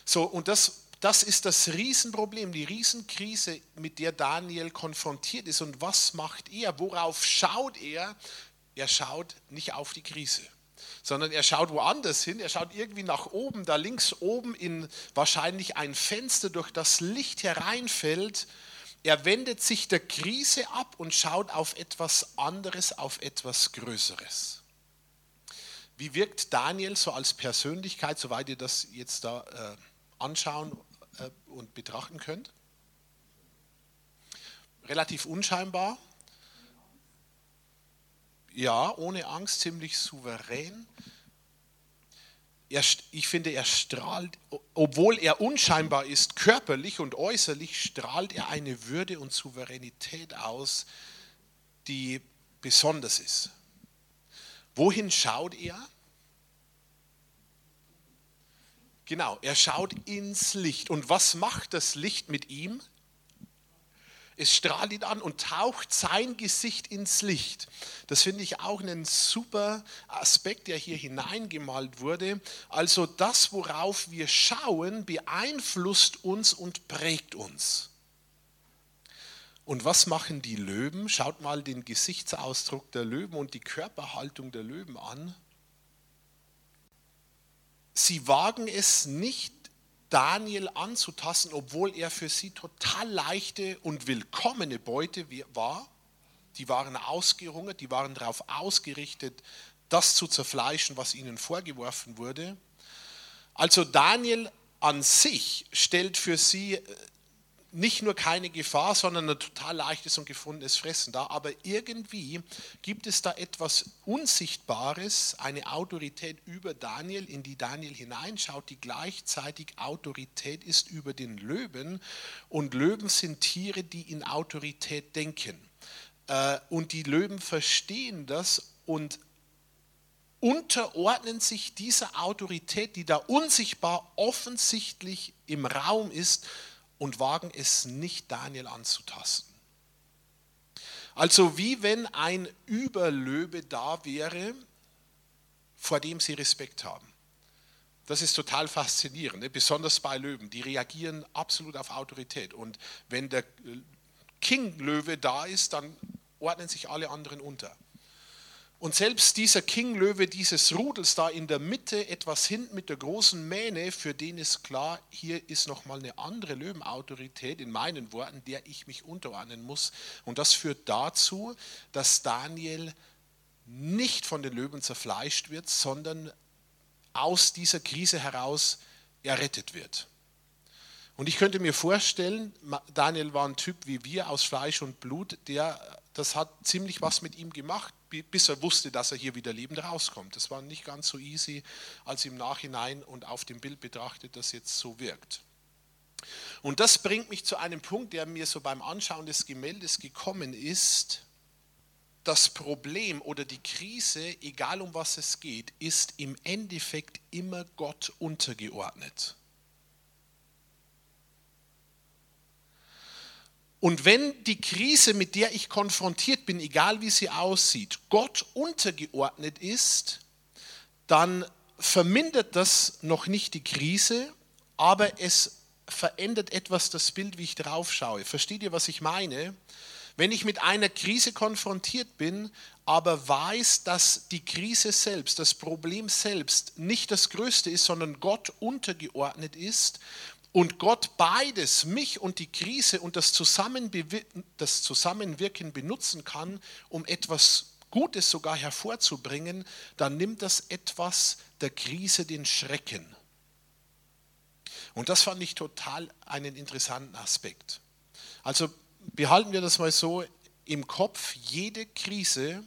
[SPEAKER 1] So, und das das ist das Riesenproblem, die Riesenkrise, mit der Daniel konfrontiert ist. Und was macht er? Worauf schaut er? Er schaut nicht auf die Krise, sondern er schaut woanders hin. Er schaut irgendwie nach oben, da links oben in wahrscheinlich ein Fenster, durch das Licht hereinfällt. Er wendet sich der Krise ab und schaut auf etwas anderes, auf etwas Größeres. Wie wirkt Daniel so als Persönlichkeit, soweit ihr das jetzt da äh, anschauen äh, und betrachten könnt. Relativ unscheinbar. Ja, ohne Angst, ziemlich souverän. Er, ich finde, er strahlt, obwohl er unscheinbar ist, körperlich und äußerlich, strahlt er eine Würde und Souveränität aus, die besonders ist. Wohin schaut er? Genau, er schaut ins Licht. Und was macht das Licht mit ihm? Es strahlt ihn an und taucht sein Gesicht ins Licht. Das finde ich auch einen super Aspekt, der hier hineingemalt wurde. Also das, worauf wir schauen, beeinflusst uns und prägt uns. Und was machen die Löwen? Schaut mal den Gesichtsausdruck der Löwen und die Körperhaltung der Löwen an sie wagen es nicht, Daniel anzutasten, obwohl er für sie total leichte und willkommene Beute war. Die waren ausgehungert, die waren darauf ausgerichtet, das zu zerfleischen, was ihnen vorgeworfen wurde. Also Daniel an sich stellt für sie äh, nicht nur keine Gefahr, sondern ein total leichtes und gefundenes Fressen da. Aber irgendwie gibt es da etwas Unsichtbares, eine Autorität über Daniel, in die Daniel hineinschaut, die gleichzeitig Autorität ist über den Löwen. Und Löwen sind Tiere, die in Autorität denken. Äh, und die Löwen verstehen das und unterordnen sich dieser Autorität, die da unsichtbar offensichtlich im Raum ist, und wagen es nicht, Daniel anzutasten. Also wie wenn ein Überlöwe da wäre, vor dem sie Respekt haben. Das ist total faszinierend, ne? besonders bei Löwen. Die reagieren absolut auf Autorität. Und wenn der King-Löwe da ist, dann ordnen sich alle anderen unter. Und selbst dieser King-Löwe dieses Rudels da in der Mitte, etwas hinten mit der großen Mähne, für den ist klar, hier ist nochmal eine andere Löwenautorität, in meinen Worten, der ich mich unterordnen muss. Und das führt dazu, dass Daniel nicht von den Löwen zerfleischt wird, sondern aus dieser Krise heraus errettet wird. Und ich könnte mir vorstellen, Daniel war ein Typ wie wir aus Fleisch und Blut, der, das hat ziemlich was mit ihm gemacht bis er wusste, dass er hier wieder lebend rauskommt. Das war nicht ganz so easy, als im Nachhinein und auf dem Bild betrachtet das jetzt so wirkt. Und das bringt mich zu einem Punkt, der mir so beim Anschauen des Gemäldes gekommen ist. Das Problem oder die Krise, egal um was es geht, ist im Endeffekt immer Gott untergeordnet. Und wenn die Krise, mit der ich konfrontiert bin, egal wie sie aussieht, Gott untergeordnet ist, dann vermindert das noch nicht die Krise, aber es verändert etwas das Bild, wie ich drauf schaue. Versteht ihr, was ich meine? Wenn ich mit einer Krise konfrontiert bin, aber weiß, dass die Krise selbst, das Problem selbst nicht das Größte ist, sondern Gott untergeordnet ist und Gott beides, mich und die Krise und das, das Zusammenwirken benutzen kann, um etwas Gutes sogar hervorzubringen, dann nimmt das etwas der Krise den Schrecken. Und das fand ich total einen interessanten Aspekt. Also behalten wir das mal so im Kopf, jede Krise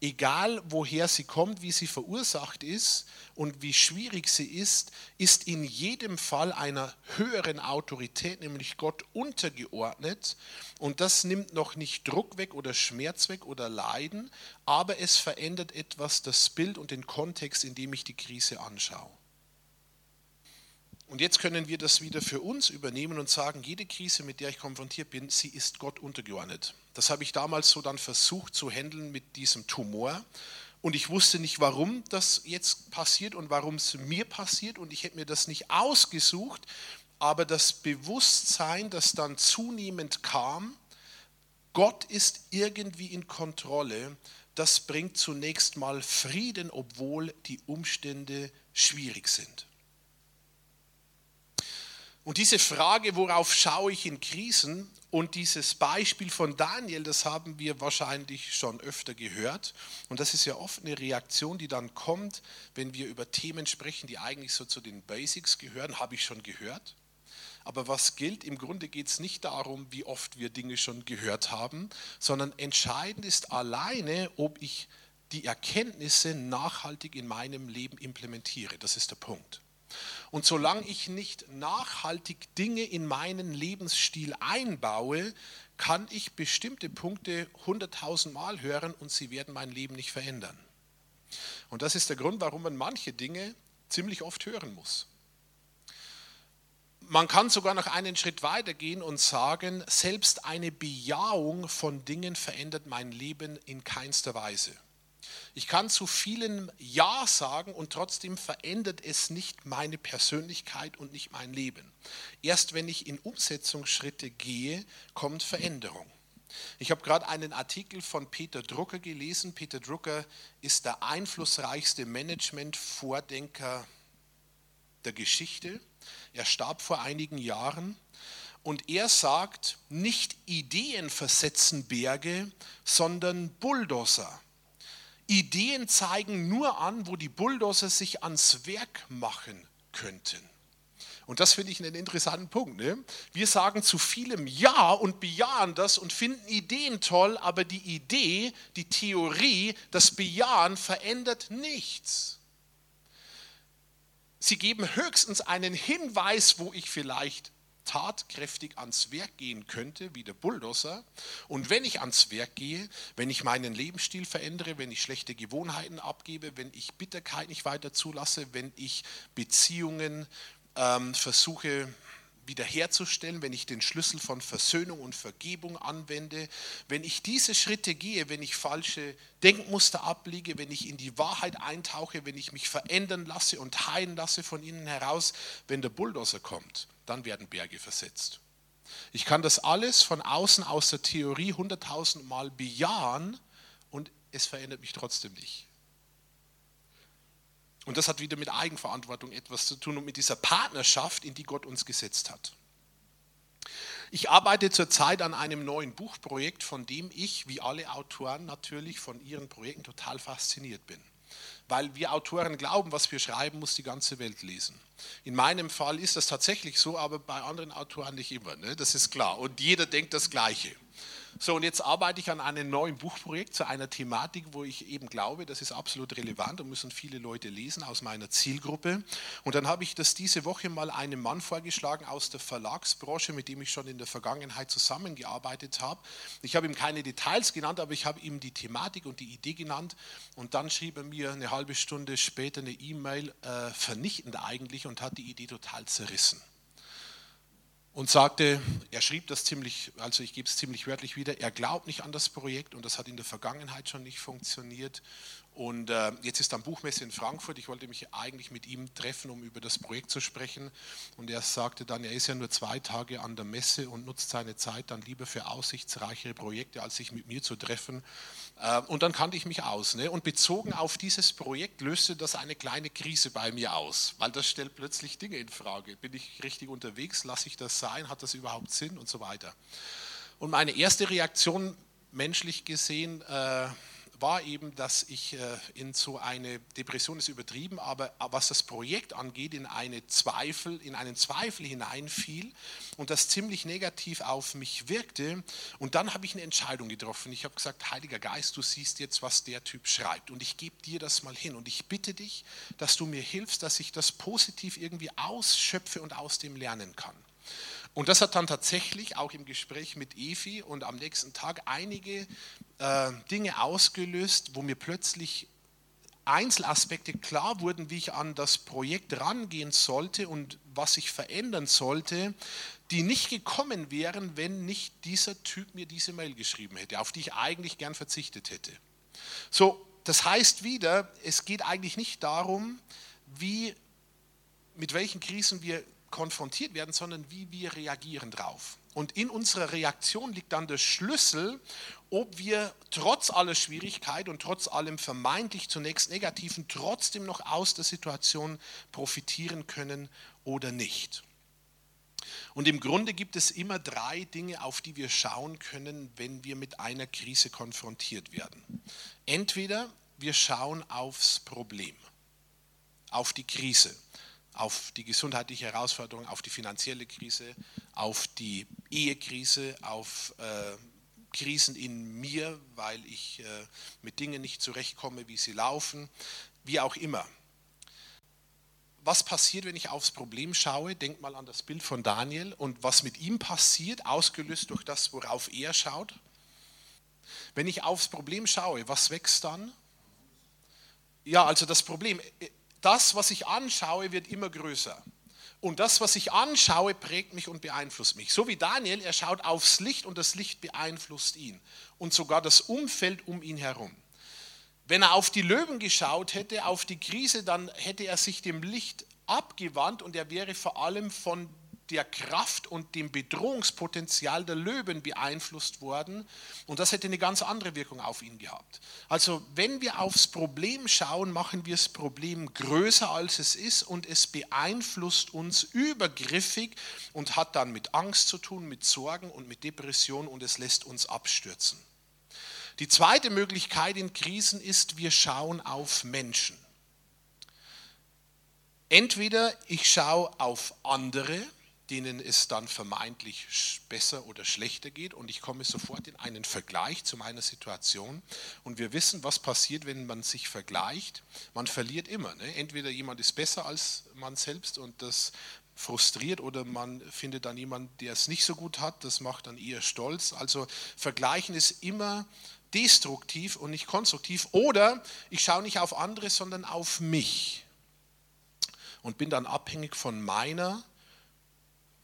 [SPEAKER 1] egal woher sie kommt, wie sie verursacht ist und wie schwierig sie ist, ist in jedem Fall einer höheren Autorität, nämlich Gott, untergeordnet. Und das nimmt noch nicht Druck weg oder Schmerz weg oder Leiden, aber es verändert etwas das Bild und den Kontext, in dem ich die Krise anschaue. Und jetzt können wir das wieder für uns übernehmen und sagen, jede Krise, mit der ich konfrontiert bin, sie ist Gott untergeordnet. Das habe ich damals so dann versucht zu handeln mit diesem Tumor. Und ich wusste nicht, warum das jetzt passiert und warum es mir passiert. Und ich hätte mir das nicht ausgesucht. Aber das Bewusstsein, das dann zunehmend kam, Gott ist irgendwie in Kontrolle, das bringt zunächst mal Frieden, obwohl die Umstände schwierig sind. Und diese Frage, worauf schaue ich in Krisen und dieses Beispiel von Daniel, das haben wir wahrscheinlich schon öfter gehört. Und das ist ja oft eine Reaktion, die dann kommt, wenn wir über Themen sprechen, die eigentlich so zu den Basics gehören, habe ich schon gehört. Aber was gilt, im Grunde geht es nicht darum, wie oft wir Dinge schon gehört haben, sondern entscheidend ist alleine, ob ich die Erkenntnisse nachhaltig in meinem Leben implementiere. Das ist der Punkt. Und solange ich nicht nachhaltig Dinge in meinen Lebensstil einbaue, kann ich bestimmte Punkte hunderttausend Mal hören und sie werden mein Leben nicht verändern. Und das ist der Grund, warum man manche Dinge ziemlich oft hören muss. Man kann sogar noch einen Schritt weiter gehen und sagen, selbst eine Bejahung von Dingen verändert mein Leben in keinster Weise. Ich kann zu vielen Ja sagen und trotzdem verändert es nicht meine Persönlichkeit und nicht mein Leben. Erst wenn ich in Umsetzungsschritte gehe, kommt Veränderung. Ich habe gerade einen Artikel von Peter Drucker gelesen. Peter Drucker ist der einflussreichste Management-Vordenker der Geschichte. Er starb vor einigen Jahren und er sagt, nicht Ideen versetzen Berge, sondern Bulldozer. Ideen zeigen nur an, wo die Bulldozer sich ans Werk machen könnten. Und das finde ich einen interessanten Punkt. Ne? Wir sagen zu vielem Ja und bejahen das und finden Ideen toll, aber die Idee, die Theorie, das Bejahen verändert nichts. Sie geben höchstens einen Hinweis, wo ich vielleicht tatkräftig ans Werk gehen könnte, wie der Bulldozer. Und wenn ich ans Werk gehe, wenn ich meinen Lebensstil verändere, wenn ich schlechte Gewohnheiten abgebe, wenn ich Bitterkeit nicht weiter zulasse, wenn ich Beziehungen ähm, versuche wiederherzustellen, wenn ich den Schlüssel von Versöhnung und Vergebung anwende, wenn ich diese Schritte gehe, wenn ich falsche Denkmuster ablege, wenn ich in die Wahrheit eintauche, wenn ich mich verändern lasse und heilen lasse von innen heraus, wenn der Bulldozer kommt, dann werden Berge versetzt. Ich kann das alles von außen aus der Theorie hunderttausend Mal bejahen und es verändert mich trotzdem nicht. Und das hat wieder mit Eigenverantwortung etwas zu tun und mit dieser Partnerschaft, in die Gott uns gesetzt hat. Ich arbeite zurzeit an einem neuen Buchprojekt, von dem ich, wie alle Autoren natürlich, von ihren Projekten total fasziniert bin. Weil wir Autoren glauben, was wir schreiben, muss die ganze Welt lesen. In meinem Fall ist das tatsächlich so, aber bei anderen Autoren nicht immer. Ne? Das ist klar. Und jeder denkt das Gleiche. So, und jetzt arbeite ich an einem neuen Buchprojekt zu einer Thematik, wo ich eben glaube, das ist absolut relevant und müssen viele Leute lesen aus meiner Zielgruppe. Und dann habe ich das diese Woche mal einem Mann vorgeschlagen aus der Verlagsbranche, mit dem ich schon in der Vergangenheit zusammengearbeitet habe. Ich habe ihm keine Details genannt, aber ich habe ihm die Thematik und die Idee genannt. Und dann schrieb er mir eine halbe Stunde später eine E-Mail, äh, vernichtend eigentlich, und hat die Idee total zerrissen und sagte, er schrieb das ziemlich, also ich gebe es ziemlich wörtlich wieder, er glaubt nicht an das Projekt und das hat in der Vergangenheit schon nicht funktioniert. Und äh, jetzt ist dann Buchmesse in Frankfurt. Ich wollte mich eigentlich mit ihm treffen, um über das Projekt zu sprechen. Und er sagte dann, er ist ja nur zwei Tage an der Messe und nutzt seine Zeit dann lieber für aussichtsreichere Projekte, als sich mit mir zu treffen. Äh, und dann kannte ich mich aus. Ne? Und bezogen auf dieses Projekt löste das eine kleine Krise bei mir aus, weil das stellt plötzlich Dinge in Frage. Bin ich richtig unterwegs? Lasse ich das sein? Hat das überhaupt Sinn? Und so weiter. Und meine erste Reaktion, menschlich gesehen, äh, war eben, dass ich äh, in so eine Depression ist übertrieben, aber was das Projekt angeht, in eine Zweifel, in einen Zweifel hineinfiel und das ziemlich negativ auf mich wirkte. Und dann habe ich eine Entscheidung getroffen. Ich habe gesagt, Heiliger Geist, du siehst jetzt, was der Typ schreibt und ich gebe dir das mal hin und ich bitte dich, dass du mir hilfst, dass ich das positiv irgendwie ausschöpfe und aus dem lernen kann. Und das hat dann tatsächlich auch im Gespräch mit Evi und am nächsten Tag einige äh, Dinge ausgelöst, wo mir plötzlich Einzelaspekte klar wurden, wie ich an das Projekt rangehen sollte und was ich verändern sollte, die nicht gekommen wären, wenn nicht dieser Typ mir diese Mail geschrieben hätte, auf die ich eigentlich gern verzichtet hätte. So, das heißt wieder, es geht eigentlich nicht darum, wie, mit welchen Krisen wir konfrontiert werden, sondern wie wir reagieren drauf. Und in unserer Reaktion liegt dann der Schlüssel, ob wir trotz aller Schwierigkeit und trotz allem vermeintlich zunächst Negativen trotzdem noch aus der Situation profitieren können oder nicht. Und im Grunde gibt es immer drei Dinge, auf die wir schauen können, wenn wir mit einer Krise konfrontiert werden. Entweder wir schauen aufs Problem, auf die Krise auf die gesundheitliche Herausforderung, auf die finanzielle Krise, auf die Ehekrise, auf äh, Krisen in mir, weil ich äh, mit Dingen nicht zurechtkomme, wie sie laufen, wie auch immer. Was passiert, wenn ich aufs Problem schaue? Denk mal an das Bild von Daniel und was mit ihm passiert, ausgelöst durch das, worauf er schaut. Wenn ich aufs Problem schaue, was wächst dann? Ja, also das Problem, das, was ich anschaue, wird immer größer. Und das, was ich anschaue, prägt mich und beeinflusst mich. So wie Daniel, er schaut aufs Licht und das Licht beeinflusst ihn. Und sogar das Umfeld um ihn herum. Wenn er auf die Löwen geschaut hätte, auf die Krise, dann hätte er sich dem Licht abgewandt und er wäre vor allem von der Kraft und dem Bedrohungspotenzial der Löwen beeinflusst worden und das hätte eine ganz andere Wirkung auf ihn gehabt. Also wenn wir aufs Problem schauen, machen wir das Problem größer als es ist und es beeinflusst uns übergriffig und hat dann mit Angst zu tun, mit Sorgen und mit Depression und es lässt uns abstürzen. Die zweite Möglichkeit in Krisen ist, wir schauen auf Menschen. Entweder ich schaue auf andere, denen es dann vermeintlich besser oder schlechter geht und ich komme sofort in einen Vergleich zu meiner Situation und wir wissen, was passiert, wenn man sich vergleicht. Man verliert immer. Ne? Entweder jemand ist besser als man selbst und das frustriert oder man findet dann jemanden, der es nicht so gut hat, das macht dann eher stolz. Also vergleichen ist immer destruktiv und nicht konstruktiv. Oder ich schaue nicht auf andere, sondern auf mich und bin dann abhängig von meiner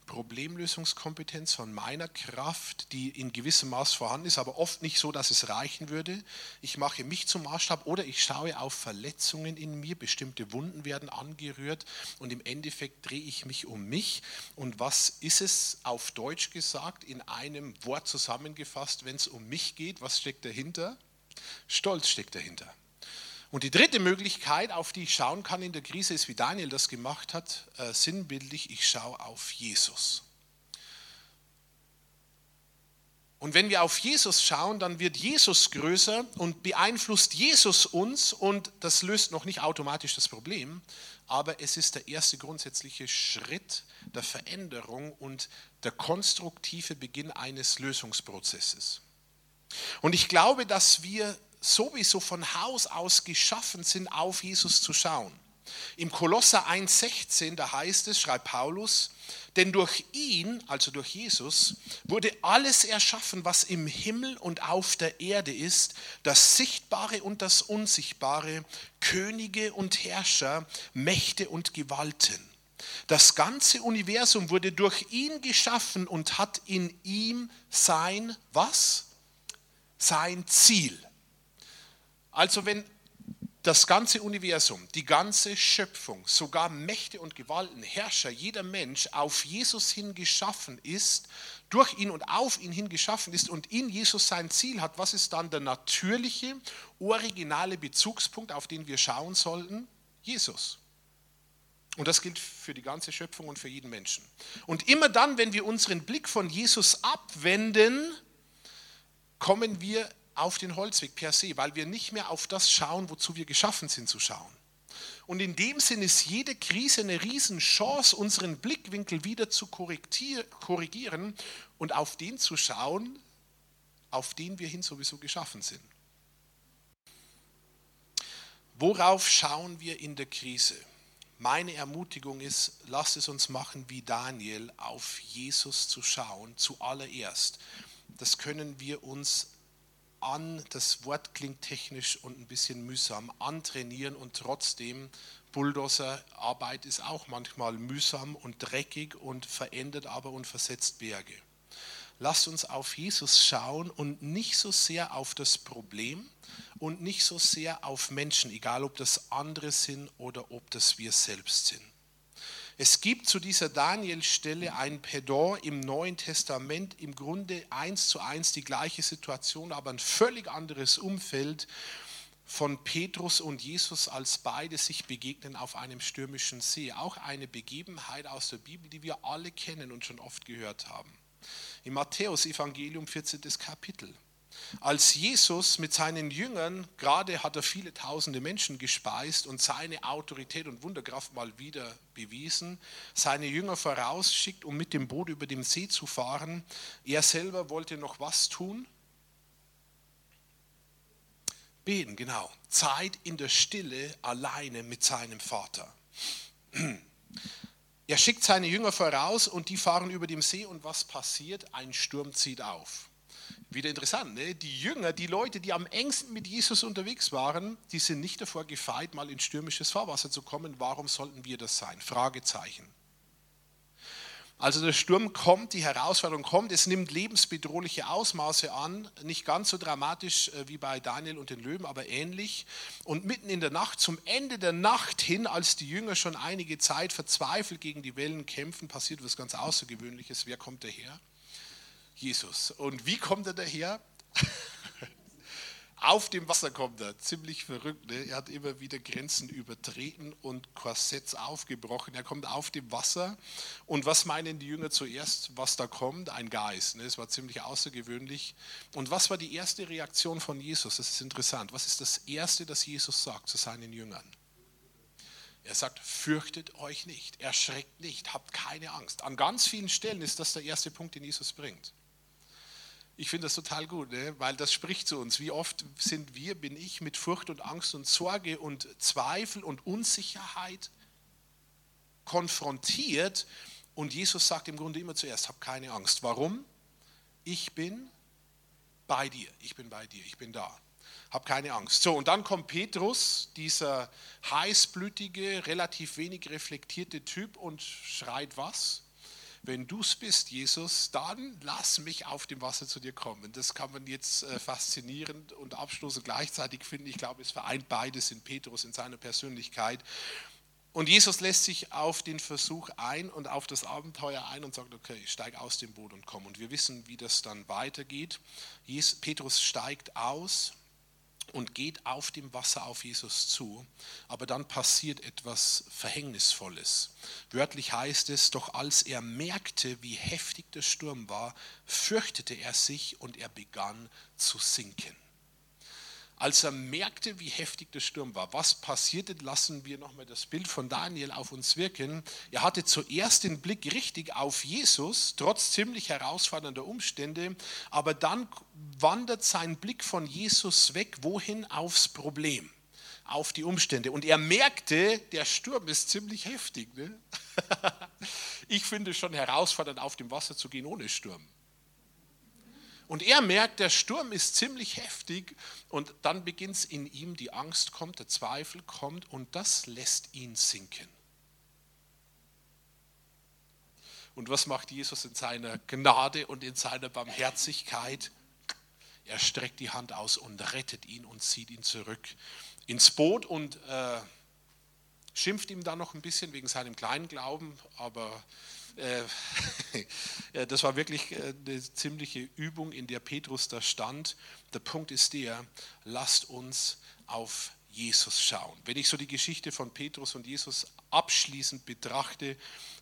[SPEAKER 1] Problemlösungskompetenz, von meiner Kraft, die in gewissem Maß vorhanden ist, aber oft nicht so, dass es reichen würde. Ich mache mich zum Maßstab oder ich schaue auf Verletzungen in mir, bestimmte Wunden werden angerührt und im Endeffekt drehe ich mich um mich. Und was ist es auf Deutsch gesagt, in einem Wort zusammengefasst, wenn es um mich geht? Was steckt dahinter? Stolz steckt dahinter. Und die dritte Möglichkeit, auf die ich schauen kann in der Krise, ist, wie Daniel das gemacht hat, äh, sinnbildlich, ich schaue auf Jesus. Und wenn wir auf Jesus schauen, dann wird Jesus größer und beeinflusst Jesus uns und das löst noch nicht automatisch das Problem, aber es ist der erste grundsätzliche Schritt der Veränderung und der konstruktive Beginn eines Lösungsprozesses. Und ich glaube, dass wir sowieso von Haus aus geschaffen sind, auf Jesus zu schauen. Im Kolosser 1,16, da heißt es, schreibt Paulus, denn durch ihn, also durch Jesus, wurde alles erschaffen, was im Himmel und auf der Erde ist, das Sichtbare und das Unsichtbare, Könige und Herrscher, Mächte und Gewalten. Das ganze Universum wurde durch ihn geschaffen und hat in ihm sein, was? Sein Ziel. Also wenn das ganze Universum, die ganze Schöpfung, sogar Mächte und Gewalten, Herrscher, jeder Mensch auf Jesus hin geschaffen ist, durch ihn und auf ihn hin geschaffen ist und in Jesus sein Ziel hat, was ist dann der natürliche, originale Bezugspunkt, auf den wir schauen sollten? Jesus. Und das gilt für die ganze Schöpfung und für jeden Menschen. Und immer dann, wenn wir unseren Blick von Jesus abwenden, kommen wir auf den Holzweg per se, weil wir nicht mehr auf das schauen, wozu wir geschaffen sind zu schauen. Und in dem Sinn ist jede Krise eine Riesenchance, unseren Blickwinkel wieder zu korrigieren und auf den zu schauen, auf den wir hin sowieso geschaffen sind. Worauf schauen wir in der Krise? Meine Ermutigung ist, lasst es uns machen, wie Daniel, auf Jesus zu schauen, zuallererst. Das können wir uns an, das Wort klingt technisch und ein bisschen mühsam, antrainieren und trotzdem Bulldozer-Arbeit ist auch manchmal mühsam und dreckig und verändert aber und versetzt Berge. Lasst uns auf Jesus schauen und nicht so sehr auf das Problem und nicht so sehr auf Menschen, egal ob das andere sind oder ob das wir selbst sind. Es gibt zu dieser Daniel-Stelle ein Pendant im Neuen Testament, im Grunde eins zu eins die gleiche Situation, aber ein völlig anderes Umfeld von Petrus und Jesus, als beide sich begegnen auf einem stürmischen See. Auch eine Begebenheit aus der Bibel, die wir alle kennen und schon oft gehört haben. Im Matthäus-Evangelium 14. Kapitel. Als Jesus mit seinen Jüngern, gerade hat er viele tausende Menschen gespeist und seine Autorität und Wunderkraft mal wieder bewiesen, seine Jünger vorausschickt, um mit dem Boot über den See zu fahren, er selber wollte noch was tun? Beten, genau. Zeit in der Stille alleine mit seinem Vater. Er schickt seine Jünger voraus und die fahren über dem See und was passiert? Ein Sturm zieht auf. Wieder interessant, ne? die Jünger, die Leute, die am engsten mit Jesus unterwegs waren, die sind nicht davor gefeit, mal in stürmisches Fahrwasser zu kommen. Warum sollten wir das sein? Fragezeichen. Also der Sturm kommt, die Herausforderung kommt, es nimmt lebensbedrohliche Ausmaße an, nicht ganz so dramatisch äh, wie bei Daniel und den Löwen, aber ähnlich. Und mitten in der Nacht, zum Ende der Nacht hin, als die Jünger schon einige Zeit verzweifelt gegen die Wellen kämpfen, passiert was ganz Außergewöhnliches. Wer kommt daher? Jesus. Und wie kommt er daher? Auf dem Wasser kommt er, ziemlich verrückt. Ne? Er hat immer wieder Grenzen übertreten und Korsetts aufgebrochen. Er kommt auf dem Wasser. Und was meinen die Jünger zuerst, was da kommt? Ein Geist. Ne? Es war ziemlich außergewöhnlich. Und was war die erste Reaktion von Jesus? Das ist interessant. Was ist das Erste, das Jesus sagt zu seinen Jüngern? Er sagt, fürchtet euch nicht, erschreckt nicht, habt keine Angst. An ganz vielen Stellen ist das der erste Punkt, den Jesus bringt. Ich finde das total gut, ne? weil das spricht zu uns. Wie oft sind wir, bin ich mit Furcht und Angst und Sorge und Zweifel und Unsicherheit konfrontiert und Jesus sagt im Grunde immer zuerst, hab keine Angst. Warum? Ich bin bei dir, ich bin bei dir, ich bin da. Hab keine Angst. So, und dann kommt Petrus, dieser heißblütige, relativ wenig reflektierte Typ und schreit was? Wenn du es bist, Jesus, dann lass mich auf dem Wasser zu dir kommen. Das kann man jetzt äh, faszinierend und abschließend gleichzeitig finden. Ich glaube, es vereint beides in Petrus, in seiner Persönlichkeit. Und Jesus lässt sich auf den Versuch ein und auf das Abenteuer ein und sagt, okay, steig aus dem Boot und komm. Und wir wissen, wie das dann weitergeht. Petrus steigt aus und geht auf dem Wasser auf Jesus zu, aber dann passiert etwas Verhängnisvolles. Wörtlich heißt es, doch als er merkte, wie heftig der Sturm war, fürchtete er sich und er begann zu sinken als er merkte, wie heftig der Sturm war. Was passierte? Lassen wir nochmal das Bild von Daniel auf uns wirken. Er hatte zuerst den Blick richtig auf Jesus, trotz ziemlich herausfordernder Umstände, aber dann wandert sein Blick von Jesus weg, wohin? Aufs Problem, auf die Umstände. Und er merkte, der Sturm ist ziemlich heftig. Ne? Ich finde es schon herausfordernd, auf dem Wasser zu gehen ohne Sturm. Und er merkt, der Sturm ist ziemlich heftig und dann beginnt es in ihm, die Angst kommt, der Zweifel kommt und das lässt ihn sinken. Und was macht Jesus in seiner Gnade und in seiner Barmherzigkeit? Er streckt die Hand aus und rettet ihn und zieht ihn zurück ins Boot und äh, schimpft ihm dann noch ein bisschen wegen seinem kleinen Glauben, aber äh, das war wirklich äh, eine ziemliche Übung, in der Petrus da stand. Der Punkt ist der, lasst uns auf Jesus schauen. Wenn ich so die Geschichte von Petrus und Jesus abschließend betrachte,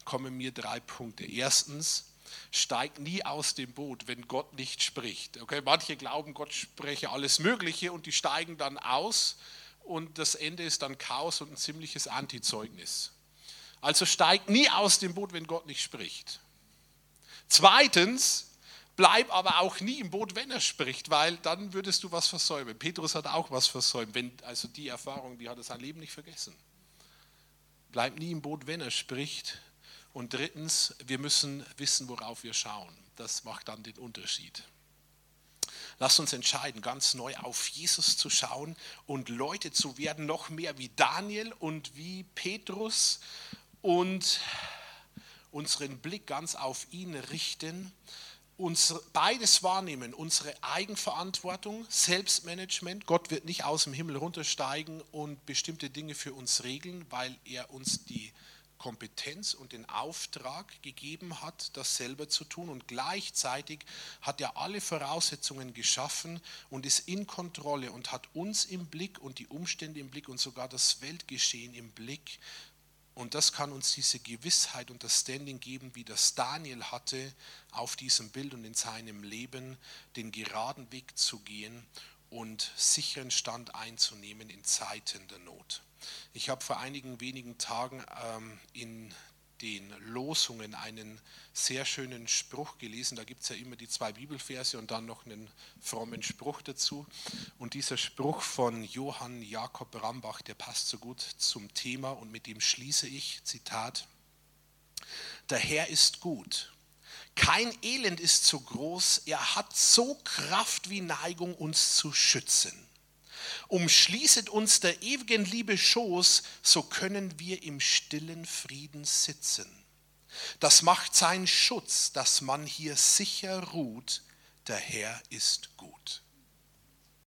[SPEAKER 1] kommen mir drei Punkte. Erstens, steigt nie aus dem Boot, wenn Gott nicht spricht. Okay, manche glauben, Gott spreche alles Mögliche und die steigen dann aus und das Ende ist dann Chaos und ein ziemliches Antizeugnis. Also steig nie aus dem Boot, wenn Gott nicht spricht. Zweitens, bleib aber auch nie im Boot, wenn er spricht, weil dann würdest du was versäumen. Petrus hat auch was versäumt. Wenn, also die Erfahrung, die hat er sein Leben nicht vergessen. Bleib nie im Boot, wenn er spricht. Und drittens, wir müssen wissen, worauf wir schauen. Das macht dann den Unterschied. Lass uns entscheiden, ganz neu auf Jesus zu schauen und Leute zu werden, noch mehr wie Daniel und wie Petrus und unseren Blick ganz auf ihn richten, uns beides wahrnehmen, unsere Eigenverantwortung, Selbstmanagement. Gott wird nicht aus dem Himmel runtersteigen und bestimmte Dinge für uns regeln, weil er uns die Kompetenz und den Auftrag gegeben hat, das selber zu tun. Und gleichzeitig hat er alle Voraussetzungen geschaffen und ist in Kontrolle und hat uns im Blick und die Umstände im Blick und sogar das Weltgeschehen im Blick, und das kann uns diese Gewissheit und das Standing geben, wie das Daniel hatte, auf diesem Bild und in seinem Leben den geraden Weg zu gehen und sicheren Stand einzunehmen in Zeiten der Not. Ich habe vor einigen wenigen Tagen ähm, in den Losungen einen sehr schönen Spruch gelesen. Da gibt es ja immer die zwei Bibelverse und dann noch einen frommen Spruch dazu. Und dieser Spruch von Johann Jakob Rambach, der passt so gut zum Thema und mit dem schließe ich, Zitat, der Herr ist gut. Kein Elend ist so groß, er hat so Kraft wie Neigung, uns zu schützen umschließet uns der ewigen Liebe Schoß, so können wir im stillen Frieden sitzen. Das macht sein Schutz, dass man hier sicher ruht, der Herr ist gut.